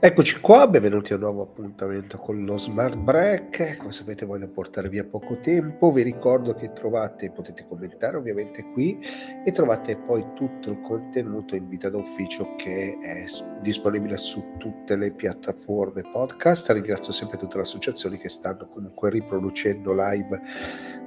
Eccoci qua, benvenuti a un nuovo appuntamento con lo Smart Break. Come sapete voglio portare via poco tempo, vi ricordo che trovate, potete commentare ovviamente qui e trovate poi tutto il contenuto in vita d'ufficio che è disponibile su tutte le piattaforme podcast. Ringrazio sempre tutte le associazioni che stanno comunque riproducendo live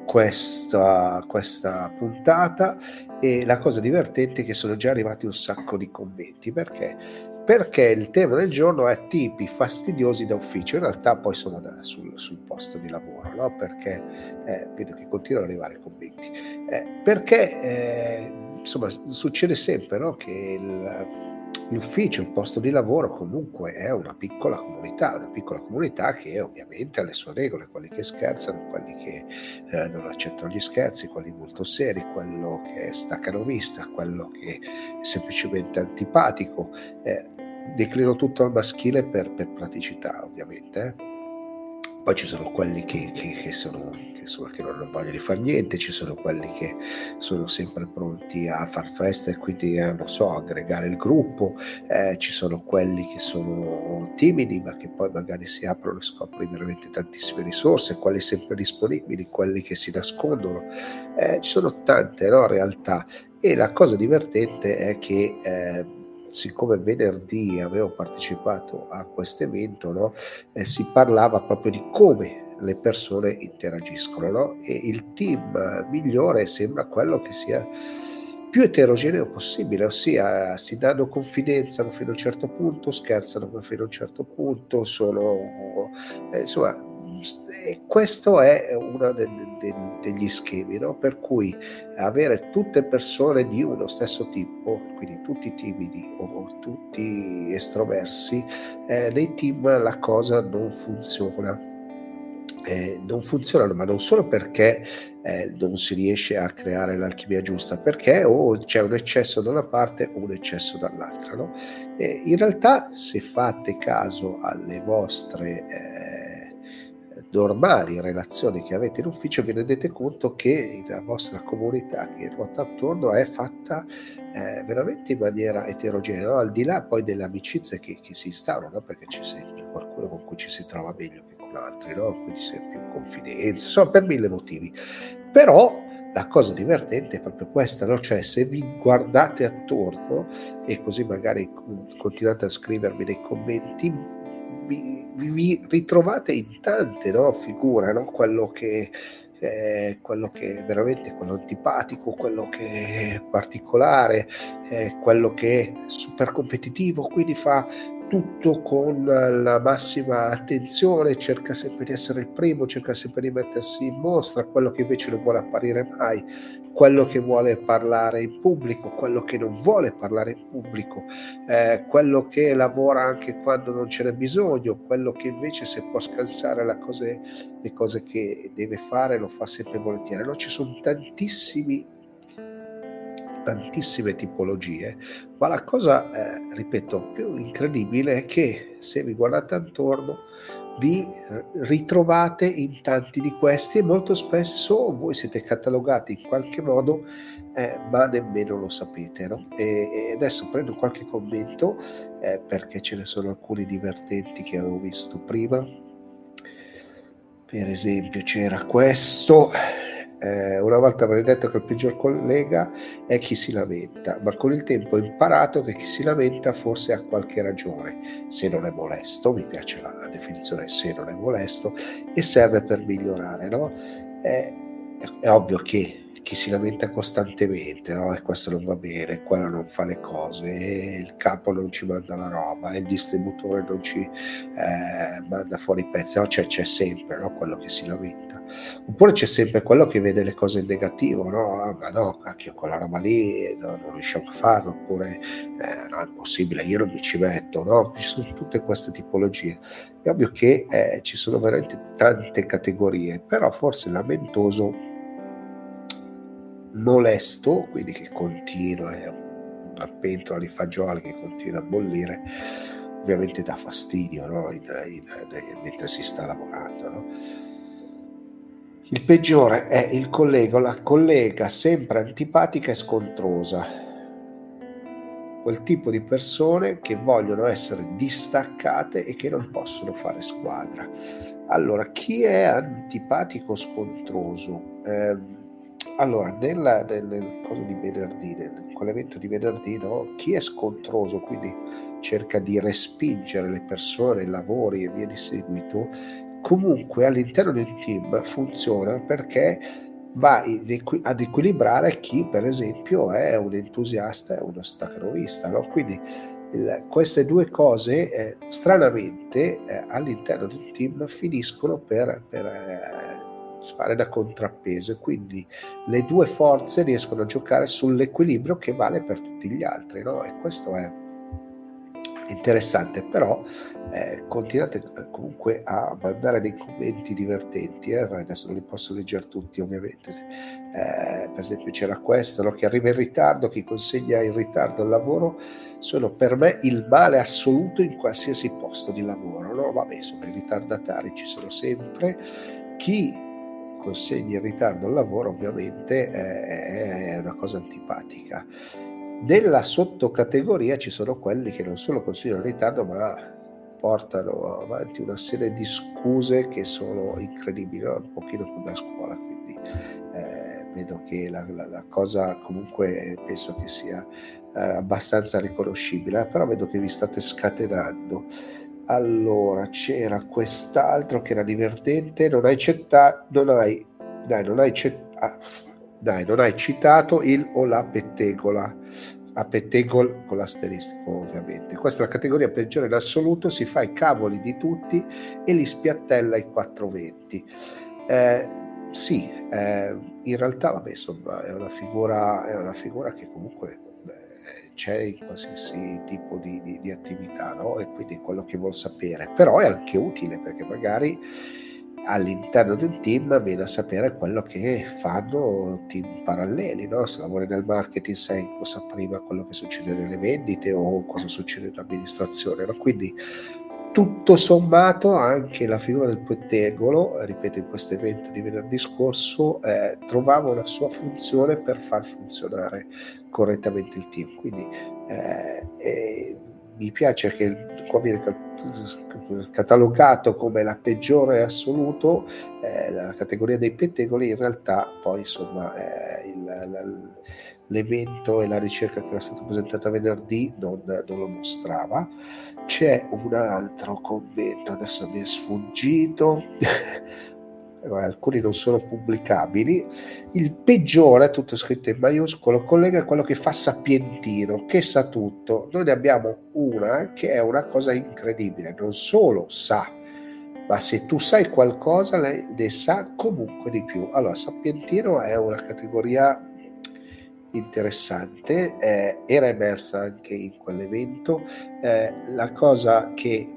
questa, questa puntata e la cosa divertente è che sono già arrivati un sacco di commenti perché perché il tema del giorno è tipi fastidiosi da ufficio, in realtà poi sono da, sul, sul, posto di lavoro, no? perché eh, vedo che continuano ad arrivare commenti, eh, perché eh, insomma succede sempre no? che il, l'ufficio, il posto di lavoro comunque è una piccola comunità, una piccola comunità che ovviamente ha le sue regole, quelli che scherzano, quelli che eh, non accettano gli scherzi, quelli molto seri, quello che staccano vista, quello che è semplicemente antipatico. Eh, declino tutto al maschile per, per praticità ovviamente. Eh. Poi ci sono quelli che, che, che, sono, sono, che non vogliono fare niente, ci sono quelli che sono sempre pronti a far festa e quindi, eh, non so, aggregare il gruppo, eh, ci sono quelli che sono timidi ma che poi magari si aprono e scoprono veramente tantissime risorse, quelli sempre disponibili, quelli che si nascondono, eh, ci sono tante no, realtà e la cosa divertente è che eh, siccome venerdì avevo partecipato a questo evento, no, eh, si parlava proprio di come le persone interagiscono no? e il team migliore sembra quello che sia più eterogeneo possibile, ossia si danno confidenza fino a un certo punto, scherzano fino a un certo punto, sono eh, insomma e questo è uno de, de, degli schemi, no? per cui avere tutte persone di uno stesso tipo, quindi tutti timidi o tutti estroversi, eh, nei team la cosa non funziona. Eh, non funzionano, ma non solo perché eh, non si riesce a creare l'alchimia giusta, perché o c'è un eccesso da una parte o un eccesso dall'altra. No? in realtà, se fate caso alle vostre eh, normali relazioni che avete in ufficio vi rendete conto che la vostra comunità che ruota attorno è fatta eh, veramente in maniera eterogenea, no? al di là poi delle amicizie che, che si instaurano, perché c'è sempre qualcuno con cui ci si trova meglio che con altri, no? quindi c'è più confidenza, insomma per mille motivi. Però la cosa divertente è proprio questa, no? cioè se vi guardate attorno e così magari continuate a scrivermi nei commenti, vi, vi ritrovate in tante no, figure, no? quello che eh, quello che è veramente quello antipatico, quello che è particolare, eh, quello che è super competitivo, quindi fa tutto con la massima attenzione, cerca sempre di essere il primo, cerca sempre di mettersi in mostra, quello che invece non vuole apparire mai, quello che vuole parlare in pubblico, quello che non vuole parlare in pubblico, eh, quello che lavora anche quando non ce n'è bisogno, quello che invece se può scansare cose, le cose che deve fare lo fa sempre volentieri. No, ci sono tantissimi tantissime tipologie, ma la cosa, eh, ripeto, più incredibile è che se vi guardate attorno vi ritrovate in tanti di questi e molto spesso voi siete catalogati in qualche modo, eh, ma nemmeno lo sapete. No? E, e, adesso prendo qualche commento eh, perché ce ne sono alcuni divertenti che avevo visto prima. Per esempio c'era questo eh, una volta avrei detto che il peggior collega è chi si lamenta, ma con il tempo ho imparato che chi si lamenta forse ha qualche ragione, se non è molesto, mi piace la, la definizione se non è molesto, e serve per migliorare. No? Eh, è, è ovvio che chi si lamenta costantemente, no? e questo non va bene, quello non fa le cose, il capo non ci manda la roba, il distributore non ci eh, manda fuori i pezzi, no? cioè, c'è sempre no? quello che si lamenta. Oppure c'è sempre quello che vede le cose in negativo, no? Ah, ma no, cacchio, quella roba lì no, non riusciamo a farlo, oppure eh, no, è impossibile, io non mi ci metto, no? Ci sono tutte queste tipologie. È ovvio che eh, ci sono veramente tante categorie, però forse lamentoso molesto, quindi che continua, è una pentola di fagioli che continua a bollire, ovviamente dà fastidio no? in, in, in, mentre si sta lavorando. No? Il peggiore è il collega, la collega sempre antipatica e scontrosa. quel tipo di persone che vogliono essere distaccate e che non possono fare squadra. Allora, chi è antipatico scontroso? Eh, allora, nella, nel, nel coso di venerdì, nel quell'evento di venerdì, no? chi è scontroso, quindi cerca di respingere le persone, i lavori e via di seguito, comunque all'interno un team funziona perché va ad equilibrare chi per esempio è un entusiasta e uno staccanovista. No? Quindi il, queste due cose eh, stranamente eh, all'interno un team finiscono per, per eh, fare da contrappeso e quindi le due forze riescono a giocare sull'equilibrio che vale per tutti gli altri. No? E questo è interessante, però eh, continuate eh, comunque a mandare dei commenti divertenti, eh? adesso non li posso leggere tutti ovviamente, eh, per esempio c'era questo, no? che arriva in ritardo, chi consegna in ritardo il lavoro, sono per me il male assoluto in qualsiasi posto di lavoro, no? vabbè insomma i ritardatari ci sono sempre, chi consegna in ritardo il lavoro ovviamente è una cosa antipatica nella sottocategoria ci sono quelli che non solo consigliano in ritardo, ma portano avanti una serie di scuse che sono incredibili, un pochino come a scuola, quindi eh, vedo che la, la, la, cosa comunque penso che sia eh, abbastanza riconoscibile, però vedo che vi state scatenando. Allora, c'era quest'altro che era divertente, non hai non hai, dai, non hai accettato, ah, dai, non hai citato il o la pettegola a pettegol con l'asteristico ovviamente. Questa è la categoria peggiore in assoluto, si fa i cavoli di tutti e li spiattella ai 420. Eh, sì, eh, in realtà vabbè, insomma, è una figura, è una figura che comunque c'è in qualsiasi tipo di, di, di attività, no? E quindi quello che vuol sapere, però è anche utile perché magari all'interno un team viene a sapere quello che fanno team paralleli, no? se lavori nel marketing sai cosa prima quello che succede nelle vendite o cosa succede in amministrazione, no? quindi tutto sommato anche la figura del pettegolo, ripeto in questo evento di venerdì scorso, eh, trovava una sua funzione per far funzionare correttamente il team, quindi eh, eh, mi piace che qua viene catalogato come la peggiore assoluto, eh, la categoria dei pettegoli, in realtà poi insomma eh, il, la, l'evento e la ricerca che era stata presentata venerdì non, non lo mostrava. C'è un altro commento, adesso mi è sfuggito, alcuni non sono pubblicabili. Il peggiore, tutto scritto in maiuscolo, collega è quello che fa sapientino, che sa tutto. Noi ne abbiamo una che è una cosa incredibile, non solo sa, ma se tu sai qualcosa, ne sa comunque di più. Allora, sapientino è una categoria interessante, eh, era emersa anche in quell'evento. Eh, la cosa che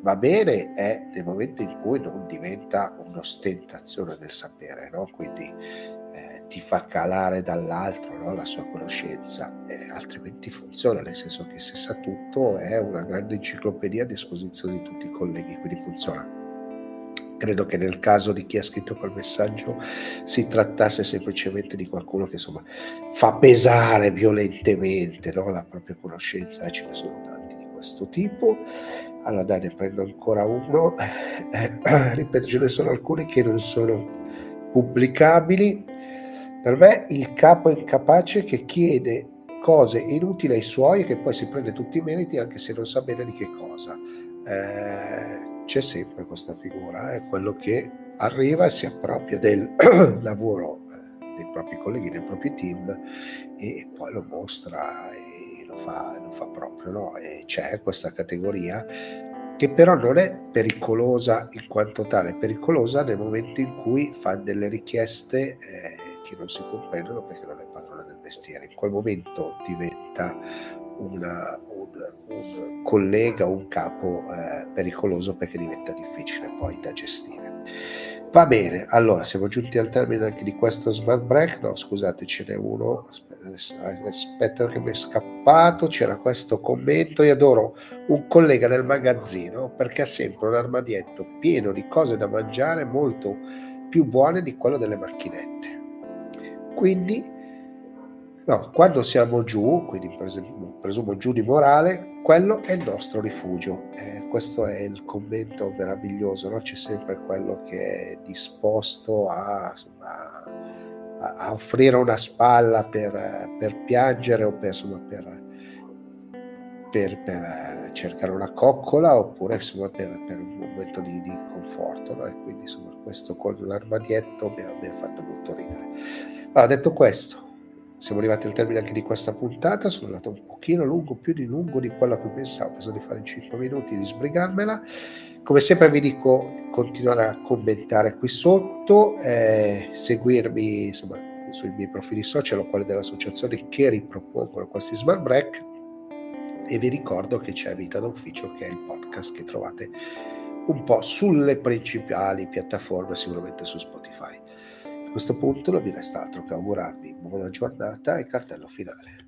va bene è nel momento in cui non diventa un'ostentazione del sapere, no? quindi eh, ti fa calare dall'altro no? la sua conoscenza, eh, altrimenti funziona, nel senso che se sa tutto è una grande enciclopedia a disposizione di tutti i colleghi, quindi funziona. Credo che nel caso di chi ha scritto quel messaggio si trattasse semplicemente di qualcuno che insomma fa pesare violentemente no? la propria conoscenza, ce ne sono tanti di questo tipo allora dai, ne prendo ancora uno. Ripeto, ce ne sono alcuni che non sono pubblicabili. Per me il capo incapace che chiede cose inutili ai suoi che poi si prende tutti i meriti anche se non sa bene di che cosa. Eh, c'è sempre questa figura, è quello che arriva e si appropria del lavoro eh, dei propri colleghi, dei propri team e, poi lo mostra. E, lo fa, lo fa proprio, no? E c'è questa categoria che però non è pericolosa in quanto tale, è pericolosa nel momento in cui fa delle richieste eh, che non si comprendono perché non è padrona del mestiere. In quel momento diventa una, un, un, collega, un capo eh, pericoloso perché diventa difficile poi da gestire. Va bene, allora siamo giunti al termine anche di questo smart break. No, scusate, ce n'è uno. Aspetta, che mi è scappato. C'era questo commento. Io adoro un collega del magazzino perché ha sempre un armadietto pieno di cose da mangiare molto più buone di quello delle macchinette. Quindi No, quando siamo giù, quindi presumo, presumo giù di morale, quello è il nostro rifugio. Eh, questo è il commento meraviglioso, no? c'è sempre quello che è disposto a, insomma, a, a offrire una spalla per, per piangere o per, insomma, per, per, per, cercare una coccola oppure insomma, per un momento di, di conforto. No? E quindi insomma, questo con l'armadietto mi ha, mi ha fatto molto ridere. Allora, detto questo, siamo arrivati al termine anche di questa puntata, sono andato un pochino lungo, più di lungo di quello che pensavo, penso di fare in 5 minuti, di sbrigarmela. Come sempre vi dico continuare a commentare qui sotto, eh, seguirmi insomma, sui miei profili social o quelli dell'associazione che ripropongono questi smart break. E vi ricordo che c'è Vita d'Ufficio che è il podcast che trovate un po' sulle principali piattaforme, sicuramente su Spotify questo punto non mi resta altro che augurarvi buona giornata e cartello finale.